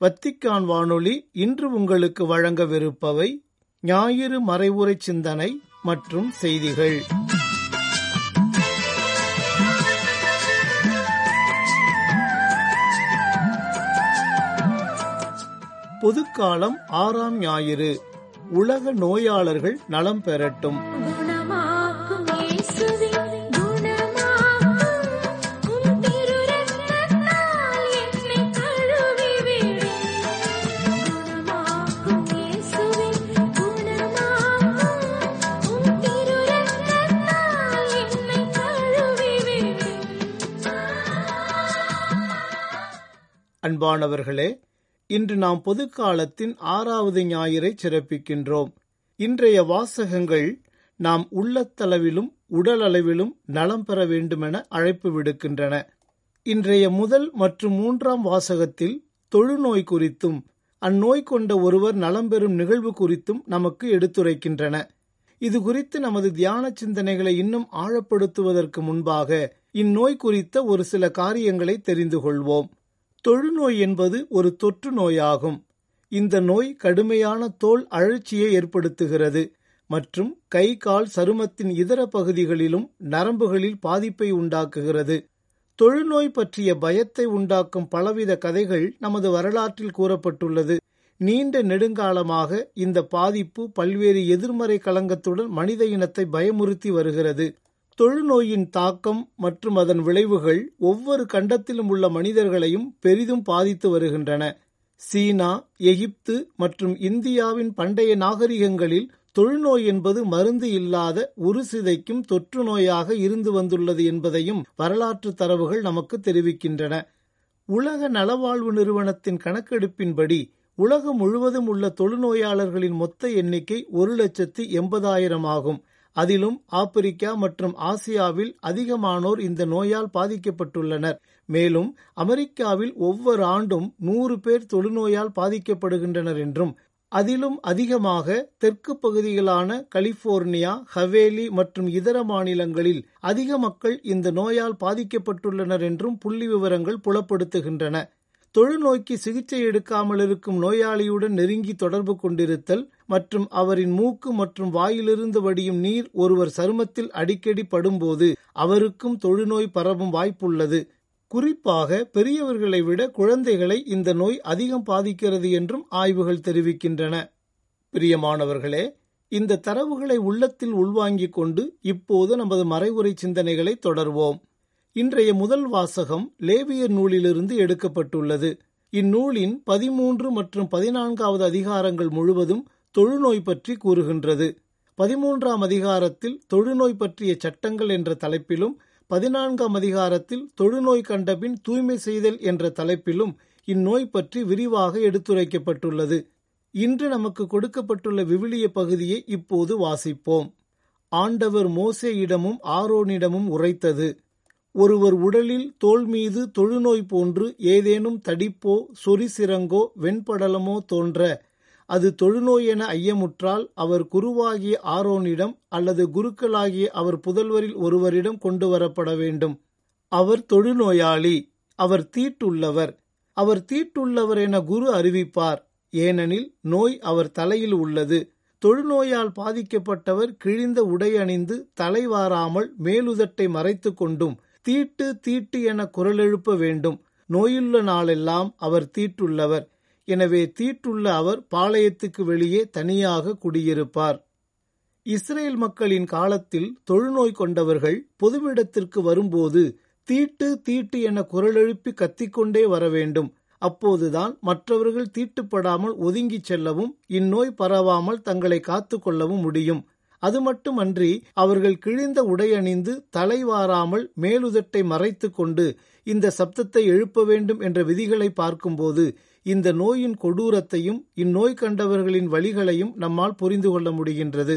Vatican வானொலி இன்று உங்களுக்கு வழங்கவிருப்பவை ஞாயிறு மறைவுரை சிந்தனை மற்றும் செய்திகள். பொதுக்காலம் ஆறாம் ஞாயிறு. உலக நோயாளர்கள் நலம் பெறட்டும். அன்பானவர்களே இன்று நாம் பொதுக்காலத்தின் ஆறாவது ஞாயிறை சிறப்பிக்கின்றோம். இன்றைய வாசகங்கள் நாம் உள்ளத்தளவிலும் உடலளவிலும் நலம் பெற வேண்டுமென அழைப்பு விடுக்கின்றன. இன்றைய முதல் மற்றும் மூன்றாம் வாசகத்தில் தொழுநோய் குறித்தும் அந்நோய் கொண்ட ஒருவர் நலம் பெறும் நிகழ்வு குறித்தும் நமக்கு எடுத்துரைக்கின்றன. இது குறித்து நமது தியான சிந்தனைகளை இன்னும் ஆழப்படுத்துவதற்கு முன்பாக இந்நோய் குறித்த ஒரு சில காரியங்களை தெரிந்து கொள்வோம். தொழுநோய் என்பது ஒரு தொற்று நோயாகும். இந்த நோய் கடுமையான தோல் அழற்சியை ஏற்படுத்துகிறது மற்றும் கை கால் சருமத்தின் இதர பகுதிகளிலும் நரம்புகளில் பாதிப்பை உண்டாக்குகிறது. தொழுநோய் பற்றிய பயத்தை உண்டாக்கும் பலவித கதைகள் நமது வரலாற்றில் கூறப்பட்டுள்ளது. நீண்ட நெடுங்காலமாக இந்த பாதிப்பு பல்வேறு எதிர்மறை களங்கத்துடன் மனித இனத்தை பயமுறுத்தி வருகிறது. தொழுநோயின் தாக்கம் மற்றும் அதன் விளைவுகள் ஒவ்வொரு கண்டத்திலும் உள்ள மனிதர்களையும் பெரிதும் பாதித்து வருகின்றன. சீனா எகிப்து மற்றும் இந்தியாவின் பண்டைய நாகரிகங்களில் தொழுநோய் என்பது மருந்து இல்லாத உரு சிதைக்கும் தொற்று நோயாக இருந்து வந்துள்ளது என்பதையும் வரலாற்று தரவுகள் நமக்கு தெரிவிக்கின்றன. உலக நலவாழ்வு நிறுவனத்தின் கணக்கெடுப்பின்படி உலகம் முழுவதும் உள்ள தொழுநோயாளர்களின் மொத்த எண்ணிக்கை ஒரு லட்சத்து எண்பதாயிரம் ஆகும். அதிலும் ஆப்பிரிக்கா மற்றும் ஆசியாவில் அதிகமானோர் இந்த நோயால் பாதிக்கப்பட்டுள்ளனர். மேலும் அமெரிக்காவில் ஒவ்வொரு ஆண்டும் நூறு பேர் தொழுநோயால் பாதிக்கப்படுகின்றனர் என்றும் அதிலும் அதிகமாக தெற்கு பகுதிகளான கலிபோர்னியா ஹவேலி மற்றும் இதர மாநிலங்களில் அதிக மக்கள் இந்த நோயால் பாதிக்கப்பட்டுள்ளனர் என்றும் புள்ளி விவரங்கள் புலப்படுத்துகின்றன. தொழுநோய்க்கு சிகிச்சை எடுக்காமல் இருக்கும் நோயாளியுடன் நெருங்கி தொடர்பு கொண்டிருத்தல் மற்றும் அவரின் மூக்கு மற்றும் வாயிலிருந்து வடியும் நீர் ஒருவர் சருமத்தில் அடிக்கடி படும்போது அவருக்கும் தொழுநோய் பரவும் வாய்ப்புள்ளது. குறிப்பாக பெரியவர்களை விட குழந்தைகளை இந்த நோய் அதிகம் பாதிக்கிறது என்றும் ஆய்வுகள் தெரிவிக்கின்றன. பிரியமானவர்களே இந்த தரவுகளை உள்ளத்தில் உள்வாங்கிக் கொண்டு இப்போது நமது மறைவுரை சிந்தனைகளை தொடர்வோம். இன்றைய முதல் வாசகம் லேவியர் நூலிலிருந்து எடுக்கப்பட்டுள்ளது. இந்நூலின் பதிமூன்று மற்றும் பதினான்காவது அதிகாரங்கள் முழுவதும் தொழுநோய் பற்றி கூறுகின்றது. பதிமூன்றாம் அதிகாரத்தில் தொழுநோய் பற்றிய சட்டங்கள் என்ற தலைப்பிலும் பதினான்காம் அதிகாரத்தில் தொழுநோய் கண்டபின் தூய்மை செய்தல் என்ற தலைப்பிலும் இந்நோய் பற்றி விரிவாக எடுத்துரைக்கப்பட்டுள்ளது. இன்று நமக்கு கொடுக்கப்பட்டுள்ள விவிலிய பகுதியை இப்போது வாசிப்போம். ஆண்டவர் மோசேயிடமும் ஆரோனிடமும் உரைத்தது. ஒருவர் உடலில் தோல் மீது தொழுநோய் போன்று ஏதேனும் தடிப்போ சொரிசிறங்கோ வெண்படலமோ தோன்ற அது தொழுநோய் என ஐயமுற்றால் அவர் குருவாகிய ஆரோனிடம் அல்லது குருக்களாகிய அவர் புதல்வரில் ஒருவரிடம் கொண்டு வரப்பட வேண்டும். அவர் தொழுநோயாளி அவர் தீட்டுள்ளவர் அவர் தீட்டுள்ளவர் என குரு அறிவிப்பார். ஏனெனில் நோய் அவர் தலையில் உள்ளது. தொழுநோயால் பாதிக்கப்பட்டவர் கிழிந்த உடை அணிந்து தலைவாராமல் மேலுதட்டை மறைத்து கொண்டும் தீட்டு தீட்டு என குரலெழுப்ப வேண்டும். நோயுள்ள நாளெல்லாம் அவர் தீட்டுள்ளவர். எனவே தீட்டுள்ள அவர் பாளையத்துக்கு வெளியே தனியாக குடியிருப்பார். இஸ்ரேல் மக்களின் காலத்தில் தொழுநோய் கொண்டவர்கள் பொதுவிடத்திற்கு வரும்போது தீட்டு தீட்டு என குரலெழுப்பி கத்திக்கொண்டே வர வேண்டும். அப்போதுதான் மற்றவர்கள் தீட்டுப்படாமல் ஒதுங்கிச் செல்லவும் இந்நோய் பரவாமல் தங்களை காத்து கொள்ளவும் முடியும். அது மட்டுமன்றி அவர்கள் கிழிந்த உடையணிந்து தலைவாராமல் மேலுதட்டை மறைத்து கொண்டு இந்த சப்தத்தை எழுப்ப வேண்டும் என்ற விதிகளை பார்க்கும்போது இந்த நோயின் கொடூரத்தையும் இந்நோய் கண்டவர்களின் வழிகளையும் நம்மால் புரிந்து கொள்ள முடிகின்றது.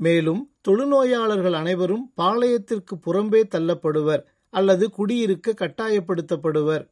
மேலும் தொழுநோயாளர்கள் அனைவரும் பாளையத்திற்கு புறம்பே தள்ளப்படுவர் அல்லது குடியிருக்க கட்டாயப்படுத்தப்படுவர்.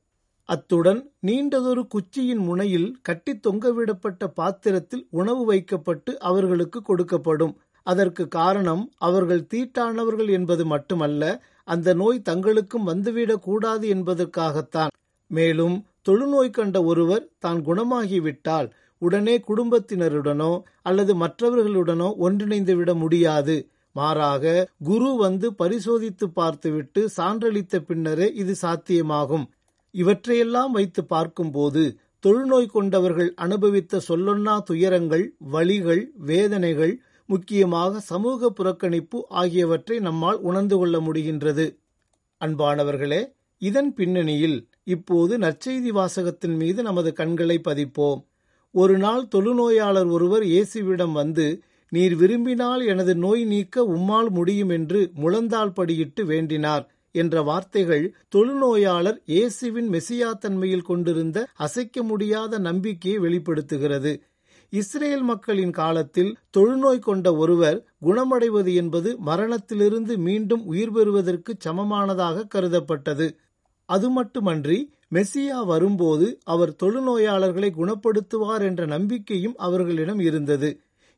அத்துடன் நீண்டதொரு குச்சியின் முனையில் கட்டித் தொங்கவிடப்பட்ட பாத்திரத்தில் உணவு வைக்கப்பட்டு அவர்களுக்கு கொடுக்கப்படும். அதற்கு காரணம் அவர்கள் தீட்டானவர்கள் என்பது மட்டுமல்ல அந்த நோய் தங்களுக்கும் வந்துவிடக் கூடாது என்பதற்காகத்தான். மேலும் தொழுநோய் கண்ட ஒருவர் தான் குணமாகிவிட்டால் உடனே குடும்பத்தினருடனோ அல்லது மற்றவர்களுடனோ ஒன்றிணைந்து விட முடியாது. மாறாக குரு வந்து பரிசோதித்து பார்த்துவிட்டு சான்றளித்த பின்னரே இது சாத்தியமாகும். இவற்றையெல்லாம் வைத்து பார்க்கும்போது தொழுநோய் கொண்டவர்கள் அனுபவித்த சொல்லொன்னா துயரங்கள் வழிகள் வேதனைகள் முக்கியமாக சமூக புறக்கணிப்பு ஆகியவற்றை நம்மால் உணர்ந்து கொள்ள முடிகின்றது. அன்பானவர்களே இதன் பின்னணியில் இப்போது நற்செய்தி வாசகத்தின் மீது நமது கண்களை பதிப்போம். ஒரு நாள் தொழுநோயாளர் ஒருவர் இயேசுவிடம் வந்து நீர் விரும்பினால் எனது நோய் நீக்க உம்மால் முடியும் என்று முழந்தால் படியிட்டு வேண்டினார் என்ற வார்த்தைகள் தொழுநோயாளர் இயேசுவின் மெசியா தன்மையில் கொண்டிருந்த அசைக்க முடியாத நம்பிக்கையை வெளிப்படுத்துகிறது. இஸ்ரேல் மக்களின் காலத்தில் தொழுநோய் கொண்ட ஒருவர் குணமடைவது என்பது மரணத்திலிருந்து மீண்டும் உயிர் பெறுவதற்கு சமமானதாக கருதப்பட்டது. அது மட்டுமன்றி மெஸ்ஸியா வரும்போது அவர் தொழுநோயாளர்களை குணப்படுத்துவார் என்ற நம்பிக்கையும் அவர்களிடம் இருந்தது.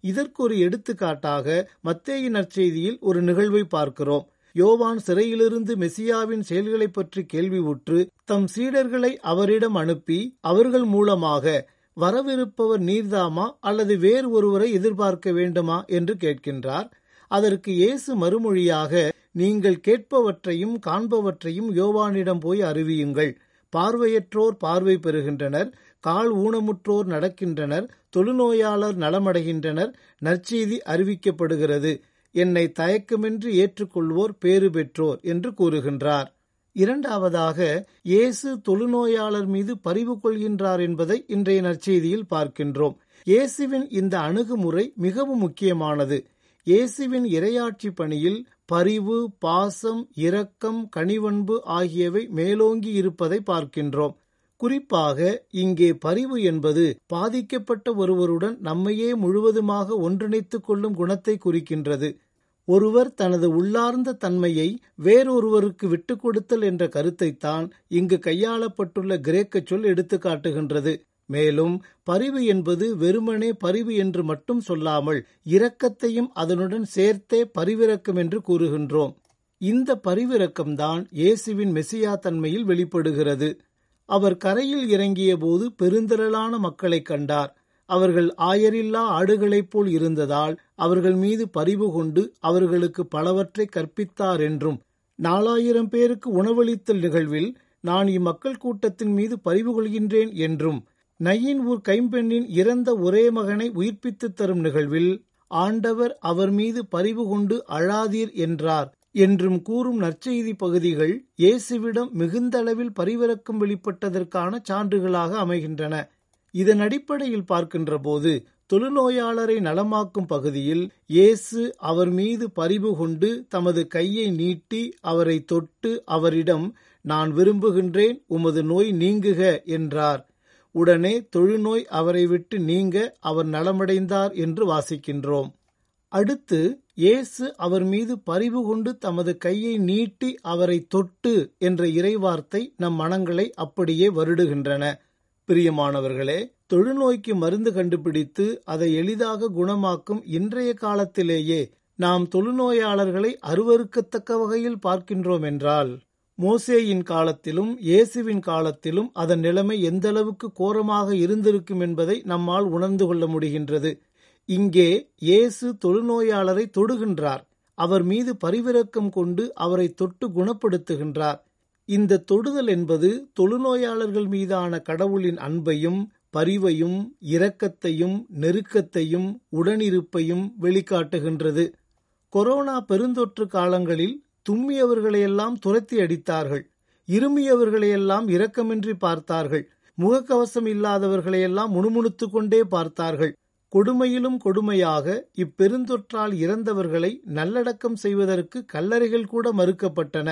இதற்கு ஒரு எடுத்துக்காட்டாக மத்தேயின் நற்செய்தியில் ஒரு நிகழ்வை பார்க்கிறோம். யோவான் சிறையிலிருந்து மெசியாவின் செயல்களை பற்றி கேள்வி உற்று தம் சீடர்களை அவரிடம் அனுப்பி அவர்கள் மூலமாக வரவிருப்பவர் நீர்தாமா அல்லது வேறு ஒருவரை எதிர்பார்க்க வேண்டுமா என்று கேட்கின்றார். அதற்கு இயேசு மறுமொழியாக நீங்கள் கேட்பவற்றையும் காண்பவற்றையும் யோவானிடம் போய் அறிவியுங்கள். பார்வையற்றோர் பார்வை பெறுகின்றனர் கால் ஊனமுற்றோர் நடக்கின்றனர் தொழுநோயாளர் நலமடைகின்றனர் நற்செய்தி அறிவிக்கப்படுகிறது. என்னை தயக்கமின்றி ஏற்றுக்கொள்வோர் பேறு பெற்றோர் என்று கூறுகின்றார். இரண்டாவதாக இயேசு தொழுநோயாளர் மீது பரிவு கொள்கின்றார் என்பதை இன்றைய நற்செய்தியில் பார்க்கின்றோம். இயேசுவின் இந்த அணுகுமுறை மிகவும் முக்கியமானது. இயேசுவின் இரையாட்சி பணியில் பரிவு பாசம் இரக்கம் கனிவன்பு ஆகியவை மேலோங்கி இருப்பதை பார்க்கின்றோம். குறிப்பாக இங்கே பரிவு என்பது பாதிக்கப்பட்ட ஒருவருடன் நம்மையே முழுவதுமாக ஒன்றிணைத்துக் கொள்ளும் குணத்தை குறிக்கின்றது. ஒருவர் தனது உள்ளார்ந்த தன்மையை வேறொருவருக்கு விட்டுக் கொடுத்தல் என்ற கருத்தைத்தான் இங்கு கையாளப்பட்டுள்ள கிரேக்க சொல் எடுத்து காட்டுகின்றது. மேலும் பரிவு என்பது வெறுமனே பரிவு என்று மட்டும் சொல்லாமல் இரக்கத்தையும் அதனுடன் சேர்த்தே பரிவிறக்கம் என்று கூறுகின்றோம். இந்த பரிவிறக்கம்தான் இயேசுவின் மெசியா தன்மையில் வெளிப்படுகிறது. அவர் கரையில் இறங்கிய போது பெருந்திரளான மக்களைக் கண்டார். அவர்கள் ஆயரில்லா ஆடுகளைப் போல் இருந்ததால் அவர்கள் மீது பரிவு கொண்டு அவர்களுக்கு பலவற்றை கற்பித்தார் என்றும் நாலாயிரம் பேருக்கு உணவளித்தல் நிகழ்வில் நான் இம்மக்கள் கூட்டத்தின் மீது பரிவு கொள்கின்றேன் என்றும் நையின் ஊர் கைம்பெண்ணின் இறந்த ஒரே மகனை உயிர்ப்பித்து தரும் நிகழ்வில் ஆண்டவர் அவர் மீது பரிவு கொண்டு அழாதீர் என்றார் என்றும் கூறும் நற்செய்தி பகுதிகள் இயேசுவிடம் மிகுந்த அளவில் பரிவிறக்கம் வெளிப்பட்டதற்கான சான்றுகளாக அமைகின்றன. இதன் அடிப்படையில் பார்க்கின்ற போது தொழுநோயாளரை நலமாக்கும் பகுதியில் இயேசு அவர் மீது பரிவு கொண்டு தமது கையை நீட்டி அவரை தொட்டு அவரிடம் நான் விரும்புகின்றேன் உமது நோய் நீங்குக என்றார். உடனே தொழுநோய் அவரை விட்டு நீங்க அவர் நலமடைந்தார் என்று வாசிக்கின்றோம். அடுத்து இயேசு அவர் மீது பரிவு கொண்டு தமது கையை நீட்டி அவரை தொட்டு என்ற இறைவார்த்தை நம் மனங்களை அப்படியே வருடுகின்றன. பிரியமானவர்களே தொழுநோய்க்கு மருந்து கண்டுபிடித்து அதை எளிதாக குணமாக்கும் இன்றைய காலத்திலேயே நாம் தொழுநோயாளர்களை அருவருக்கத்தக்க வகையில் பார்க்கின்றோம் என்றால் மோசேயின் காலத்திலும் இயேசுவின் காலத்திலும் அதன் நிலைமை எந்தளவுக்கு கோரமாக இருந்திருக்கும் என்பதை நம்மால் உணர்ந்து கொள்ள முடிகின்றது. இங்கே இயேசு தொழுநோயாளரை தொடுகின்றார். அவர் மீது பரிவிரக்கம் கொண்டு அவரை தொட்டு குணப்படுத்துகின்றார். இந்த தொடுதல் என்பது தொழுநோயாளர்கள் மீதான கடவுளின் அன்பையும் பரிவையும் இரக்கத்தையும் நெருக்கத்தையும் உடனிருப்பையும் வெளிக்காட்டுகின்றது. கொரோனா பெருந்தொற்று காலங்களில் தும்மியவர்களையெல்லாம் துரத்தி அடித்தார்கள். இருமியவர்களையெல்லாம் இரக்கமின்றி பார்த்தார்கள். முகக்கவசம் இல்லாதவர்களையெல்லாம் முணுமுணுத்துக் கொண்டே பார்த்தார்கள். கொடுமையிலும் கொடுமையாக இப்பெருந்தொற்றால் இறந்தவர்களை நல்லடக்கம் செய்வதற்கு கல்லறைகள் கூட மறுக்கப்பட்டன.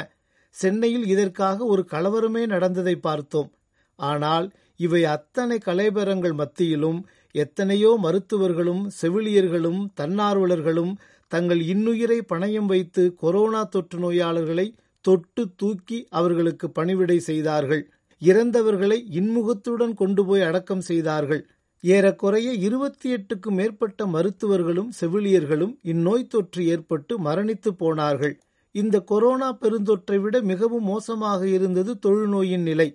சென்னையில் இதற்காக ஒரு கலவரமே நடந்ததை பார்த்தோம். ஆனால் இவை அத்தனை கலைபரங்கள் மத்தியிலும் எத்தனையோ மருத்துவர்களும் செவிலியர்களும் தன்னார்வலர்களும் தங்கள் இன்னுயிரை பணயம் வைத்து கொரோனா தொற்று நோயாளர்களை தொட்டு தூக்கி அவர்களுக்கு பணிவிடை செய்தார்கள். இறந்தவர்களை இன்முகத்துடன் கொண்டு போய் அடக்கம் செய்தார்கள். ஏறக்குறைய இருபத்தி எட்டுக்கும் மேற்பட்ட மருத்துவர்களும் செவிலியர்களும் இந்நோய் தொற்று ஏற்பட்டு மரணித்து போனார்கள். இந்த கொரோனா பெருந்தொற்றை விட மிகவும் மோசமாக இருந்தது தொழுநோயின் நிலை.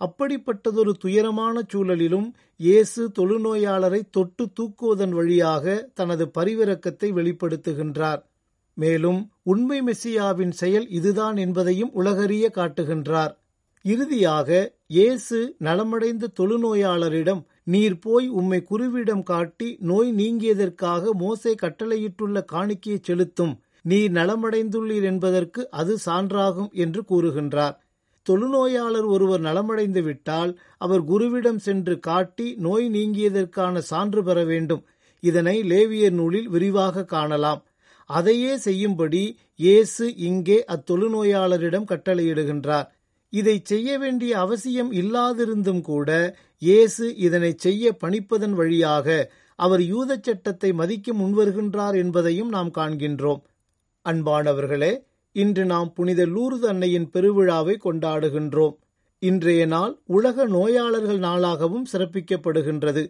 அப்படிப்பட்டதொரு துயரமான சூழலிலும் இயேசு தொழுநோயாளரை தொட்டு தூக்குவதன் வழியாக தனது பரிவிரக்கத்தை வெளிப்படுத்துகின்றார். மேலும் உண்மை மெஸ்ஸியாவின் செயல் இதுதான் என்பதையும் உலகறிய காட்டுகின்றார். இறுதியாக இயேசு நலமடைந்த தொழுநோயாளரிடம் நீர் போய் உம்மை குருவிடம் காட்டி நோய் நீங்கியதற்காக மோசை கட்டளையிட்டுள்ள காணிக்கையை செலுத்தும். நீர் நலமடைந்துள்ளீர் என்பதற்கு அது சான்றாகும் என்று கூறுகின்றார். தொழுநோயாளர் ஒருவர் நலமடைந்து விட்டால் அவர் குருவிடம் சென்று காட்டி நோய் நீங்கியதற்கான சான்று பெற வேண்டும். இதனை லேவியர் நூலில் விரிவாக காணலாம். அதையே செய்யும்படி இயேசு இங்கே அத்தொழுநோயாளரிடம் கட்டளையிடுகின்றார். இதை செய்ய வேண்டிய அவசியம் இல்லாதிருந்தும் கூட இயேசு இதனை செய்ய பணிப்பதன் வழியாக அவர் யூத சட்டத்தை மதிக்க முன்வருகின்றார் என்பதையும் நாம் காண்கின்றோம். அன்பானவர்களே இன்று நாம் புனித லூர்து அன்னையின் பெருவிழாவை கொண்டாடுகின்றோம். இன்றைய நாள் உலக நோயாளர்கள் நாளாகவும் சிறப்பிக்கப்படுகின்றது.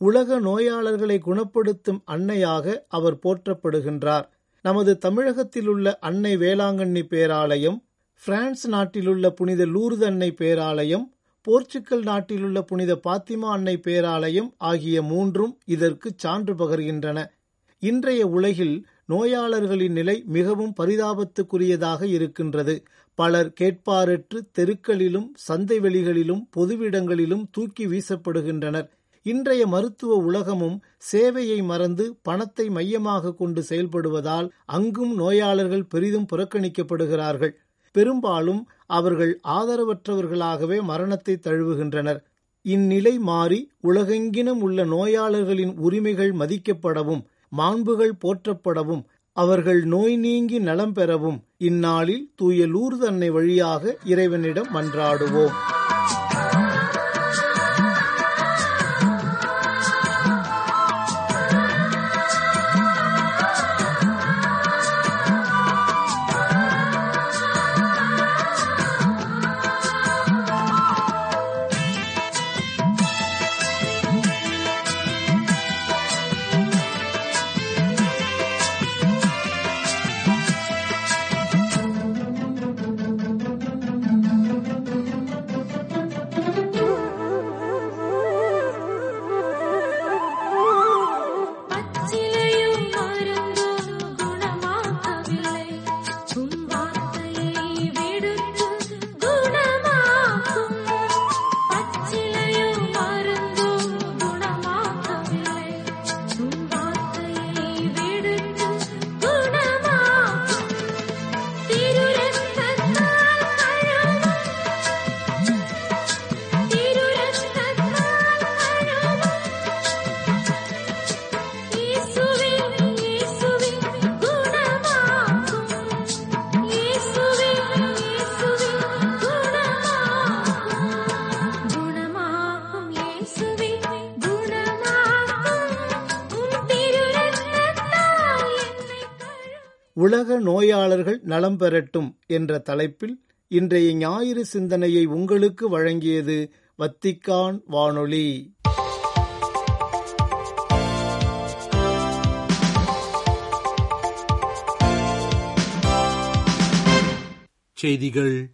உலக நோயாளர்களை குணப்படுத்தும் அன்னையாக அவர் போற்றப்படுகின்றார். நமது தமிழகத்திலுள்ள அன்னை வேளாங்கண்ணி பேராலயம் பிரான்ஸ் நாட்டிலுள்ள புனித லூர்து அன்னை பேராலயம் போர்ச்சுக்கல் நாட்டிலுள்ள புனித பாத்திமா அன்னை பேராலயம் ஆகிய மூன்றும் இதற்கு சான்று பகர்கின்றன. இன்றைய உலகில் நோயாளர்களின் நிலை மிகவும் பரிதாபத்துக்குரியதாக இருக்கின்றது. பலர் கேட்பாரற்று தெருக்களிலும் சந்தை வெளிகளிலும் பொதுவிடங்களிலும் தூக்கி வீசப்படுகின்றனர். இன்றைய மருத்துவ உலகமும் சேவையை மறந்து பணத்தை மையமாக கொண்டு செயல்படுவதால் அங்கும் நோயாளர்கள் பெரிதும் புறக்கணிக்கப்படுகிறார்கள். பெரும்பாலும் அவர்கள் ஆதரவற்றவர்களாகவே மரணத்தை தழுவுகின்றனர். இந்நிலை மாறி உலகெங்கிலும் உள்ள நோயாளர்களின் உரிமைகள் மதிக்கப்படவும் மாண்புகள் போற்றப்படவும் அவர்கள் நோய் நீங்கி நலம் பெறவும் இந்நாளில் தூய லூர்து அன்னை வழியாக இறைவனிடம் மன்றாடுவோம். உலக நோயாளர்கள் நலம் பெறட்டும் என்ற தலைப்பில் இன்றைய ஞாயிறு சிந்தனையை உங்களுக்கு வழங்கியது வத்திக்கான் வானொலி. செய்திகள்.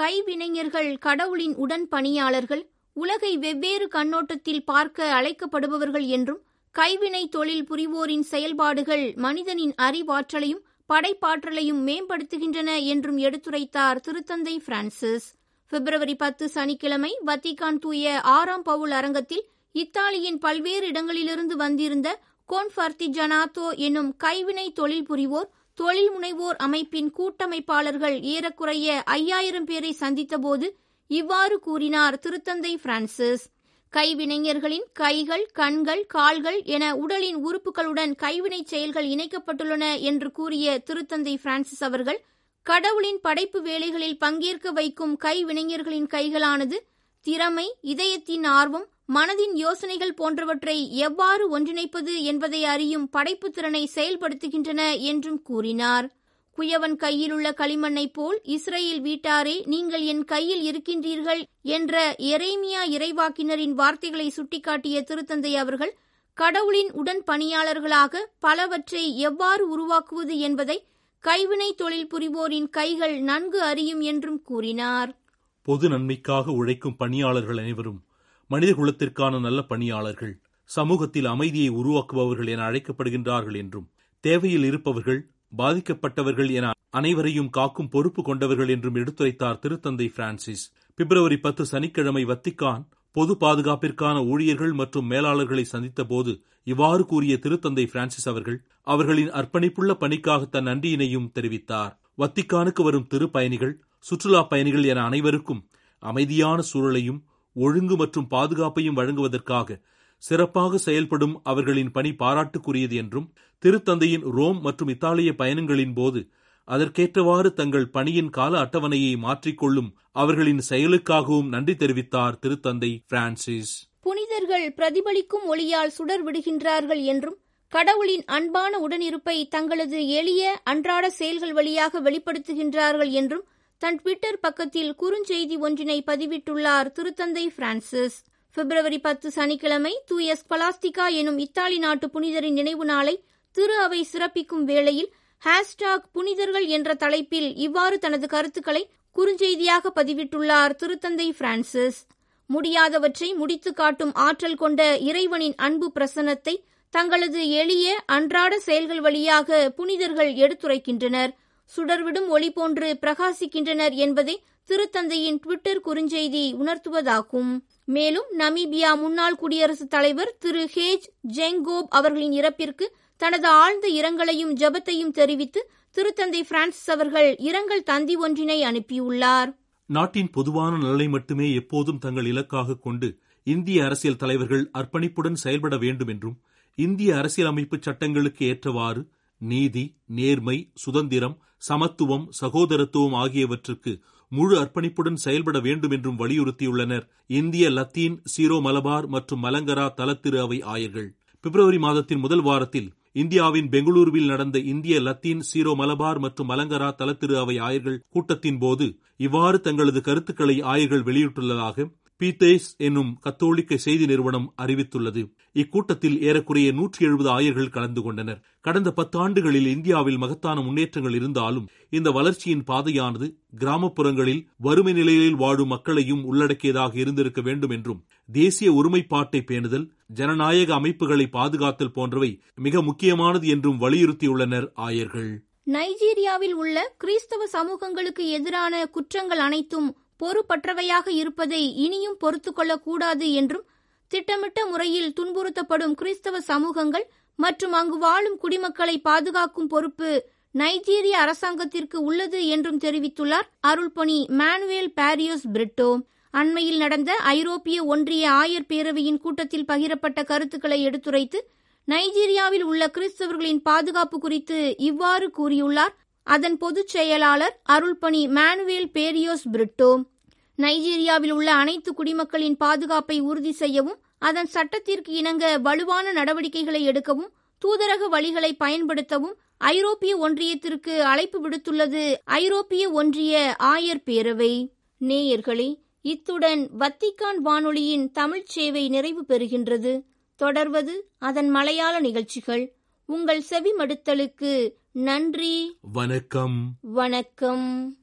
கைவினைஞர்கள் கடவுளின் உடன் பணியாளர்கள் உலகை வெவ்வேறு கண்ணோட்டத்தில் பார்க்க அழைக்கப்படுபவர்கள் என்றும் கைவினை தொழில் புரிவோரின் செயல்பாடுகள் மனிதனின் அறிவாற்றலையும் படைப்பாற்றலையும் மேம்படுத்துகின்றன என்றும் எடுத்துரைத்தார் திருத்தந்தை பிரான்சிஸ். பிப்ரவரி பத்து சனிக்கிழமை வத்திகான் தூய ஆறாம் பவுல் அரங்கத்தில் இத்தாலியின் பல்வேறு இடங்களிலிருந்து வந்திருந்த கோன்ஃபர்டிஜனாத்தோ என்னும் கைவினை தொழில் புரிவோர் தொழில் முனைவோர் அமைப்பின் கூட்டமைப்பாளர்கள் ஏறக்குறைய ஐயாயிரம் பேரை சந்தித்தபோது இவ்வாறு கூறினார் திருத்தந்தை பிரான்சிஸ். கைவினைஞர்களின் கைகள் கண்கள் கால்கள் என உடலின் உறுப்புகளுடன் கைவினைச் செயல்கள் இணைக்கப்பட்டுள்ளன என்று கூறிய திருத்தந்தை பிரான்சிஸ் அவர்கள் கடவுளின் படைப்பு வேலைகளில் பங்கேற்க வைக்கும் கைவினைஞர்களின் கைகளானது திறமை இதயத்தின் ஆர்வம் மனதின் யோசனைகள் போன்றவற்றை எவ்வாறு ஒன்றிணைப்பது என்பதை அறியும் படைப்பு திறனை செயல்படுத்துகின்றன என்றும் கூறினார். குயவன் கையில் உள்ள களிமண்ணைப் போல் இஸ்ரேல் வீட்டாரே நீங்கள் என் கையில் இருக்கின்றீர்கள் என்ற எரேமியா இறைவாக்கினரின் வார்த்தைகளை சுட்டிக்காட்டிய திருத்தந்தை அவர்கள் கடவுளின் உடன் பணியாளர்களாக பலவற்றை எவ்வாறு உருவாக்குவது என்பதை கைவினை தொழில் புரிவோரின் கைகள் நன்கு அறியும் என்றும் கூறினார். பொது நன்மைக்காக உழைக்கும் பணியாளர்கள் அனைவரும் மனித குலத்திற்கான நல்ல பணியாளர்கள். சமூகத்தில் அமைதியை உருவாக்குபவர்கள் என அழைக்கப்படுகின்றார்கள் என்றும் தேவையில் இருப்பவர்கள் பாதிக்கப்பட்டவர்கள் என அனைவரையும் காக்கும் பொறுப்பு கொண்டவர்கள் என்றும் எடுத்துரைத்தார் திருத்தந்தை பிரான்சிஸ். பிப்ரவரி பத்து சனிக்கிழமை வத்திக்கான் பொது பாதுகாப்பிற்கான ஊழியர்கள் மற்றும் மேலாளர்களை சந்தித்த போது இவ்வாறு கூறிய திருத்தந்தை பிரான்சிஸ் அவர்கள் அவர்களின் அர்ப்பணிப்புள்ள பணிக்காக தன் நன்றியினையும் தெரிவித்தார். வத்திக்கானுக்கு வரும் திருப்பயணிகள் சுற்றுலா பயணிகள் என அனைவருக்கும் அமைதியான சூழலையும் ஒழுங்கு மற்றும் பாதுகாப்பையும் வழங்குவதற்காக சிறப்பாக செயல்படும் அவர்களின் பணி பாராட்டுக்குரியது என்றும் திருத்தந்தையின் ரோம் மற்றும் இத்தாலிய பயணங்களின் போது அதற்கேற்றவாறு தங்கள் பணியின் கால அட்டவணையை மாற்றிக்கொள்ளும் அவர்களின் செயலுக்காகவும் நன்றி தெரிவித்தார் திருத்தந்தை பிரான்சிஸ். புனிதர்கள் பிரதிபலிக்கும் ஒளியால் சுடர் விடுகின்றார்கள் என்றும் கடவுளின் அன்பான உடனிருப்பை தங்களது எளிய அன்றாட செயல்கள் வழியாக வெளிப்படுத்துகின்றார்கள் என்றும் தன் ட்விட்டர் பக்கத்தில் குறுஞ்செய்தி ஒன்றினை பதிவிட்டுள்ளார் திருத்தந்தை பிரான்சிஸ். பிப்ரவரி பத்து சனிக்கிழமை தூய ஸ்கொலாஸ்டிகா எனும் இத்தாலி நாட்டு புனிதரின் நினைவு நாளை திரு அவை சிறப்பிக்கும் வேளையில் ஹேஷ்டாக் புனிதர்கள் என்ற தலைப்பில் இவ்வாறு தனது கருத்துக்களை குறுஞ்செய்தியாக பதிவிட்டுள்ளார் திருத்தந்தை பிரான்சிஸ். முடியாதவற்றை முடித்து காட்டும் ஆற்றல் கொண்ட இறைவனின் அன்பு பிரசன்னத்தை தங்களது எளிய அன்றாட செயல்கள் வழியாக புனிதர்கள் எடுத்துரைக்கின்றனர். சுடர்விடும் ஒளி போன்று பிரகாசிக்கின்றனர் என்பதை திருத்தந்தையின் ட்விட்டர் குறுஞ்செய்தி உணர்த்துவதாகும். மேலும் நமீபியா முன்னாள் குடியரசுத் தலைவர் திரு ஹேஜ் ஜெங்கோப் அவர்களின் இறப்பிற்கு தனது ஆழ்ந்த இரங்கலையும் ஜெபத்தையும் தெரிவித்து திருத்தந்தை பிரான்சிஸ் அவர்கள் இரங்கல் தந்தி ஒன்றினை அனுப்பியுள்ளார். நாட்டின் பொதுவான நலனை மட்டுமே எப்போதும் தங்கள் இலக்காக கொண்டு இந்திய அரசியல் தலைவர்கள் அர்ப்பணிப்புடன் செயல்பட வேண்டும் என்றும் இந்திய அரசியலமைப்பு சட்டங்களுக்கு ஏற்றவாறு நீதி நேர்மை சுதந்திரம் சமத்துவம் சகோதரத்துவம் ஆகியவற்றுக்கு முழு அர்ப்பணிப்புடன் செயல்பட வேண்டும் என்றும் வலியுறுத்தியுள்ளனர். இந்திய லத்தீன் சீரோ மலபார் மற்றும் மலங்கரா தலத்திரு அவை ஆயர்கள். பிப்ரவரி மாதத்தின் முதல் வாரத்தில் இந்தியாவின் பெங்களூருவில் நடந்த இந்திய லத்தீன் சீரோ மலபார் மற்றும் மலங்கரா தலத்திரு அவை ஆயர்கள் கூட்டத்தின் போது இவ்வாறு தங்களது கருத்துக்களை ஆயர்கள் வெளியிட்டுள்ளதாக பீத்தேஸ் என்னும் கத்தோலிக்க செய்தி நிறுவனம் அறிவித்துள்ளது. இக்கூட்டத்தில் ஏறக்குறைய நூற்றி எழுபது ஆயர்கள் கலந்து கொண்டனர். கடந்த பத்தாண்டுகளில் இந்தியாவில் மகத்தான முன்னேற்றங்கள் இருந்தாலும் இந்த வளர்ச்சியின் பாதையானது கிராமப்புறங்களில் வறுமை நிலையில் வாழும் மக்களையும் உள்ளடக்கியதாக இருந்திருக்க வேண்டும் என்றும் தேசிய ஒருமைப்பாட்டை பேணுதல் ஜனநாயக அமைப்புகளை பாதுகாத்தல் போன்றவை மிக முக்கியமானது என்றும் வலியுறுத்தியுள்ளனர் ஆயர்கள். நைஜீரியாவில் உள்ள கிறிஸ்தவ சமூகங்களுக்கு எதிரான குற்றங்கள் அனைத்தும் பொறுப்பற்றவையாக இருப்பதை இனியும் பொறுத்துக்கொள்ளக்கூடாது என்றும் திட்டமிட்ட முறையில் துன்புறுத்தப்படும் கிறிஸ்தவ சமூகங்கள் மற்றும் அங்கு வாழும் குடிமக்களை பாதுகாக்கும் பொறுப்பு நைஜீரிய அரசாங்கத்திற்கு உள்ளது என்றும் தெரிவித்துள்ளார் அருள்பணி மானுவேல் பாரியோஸ் பிரிட்டோ. அண்மையில் நடந்த ஐரோப்பிய ஒன்றிய ஆயர் பேரவையின் கூட்டத்தில் பகிரப்பட்ட கருத்துக்களை எடுத்துரைத்து நைஜீரியாவில் உள்ள கிறிஸ்தவர்களின் பாதுகாப்பு குறித்து இவ்வாறு கூறியுள்ளார். அதன் பொதுச் செயலாளர் அருள்பணி மானுவேல் பேரியோஸ் பிரிட்டோ. நைஜீரியாவில் உள்ள அனைத்து குடிமக்களின் பாதுகாப்பை உறுதி செய்யவும் அதன் சட்டத்திற்கு இணங்க வலுவான நடவடிக்கைகளை எடுக்கவும் தூதரக வழிகளை பயன்படுத்தவும் ஐரோப்பிய ஒன்றியத்திற்கு அழைப்பு விடுத்துள்ளது ஐரோப்பிய ஒன்றிய ஆயர் பேரவை. நேயர்களே இத்துடன் வத்திக்கான் வானொலியின் தமிழ்ச் சேவை நிறைவு பெறுகின்றது. தொடர்வது அதன் மலையாள நிகழ்ச்சிகள். உங்கள் செவி மடுத்தலுக்கு நன்றி. வணக்கம். வணக்கம்.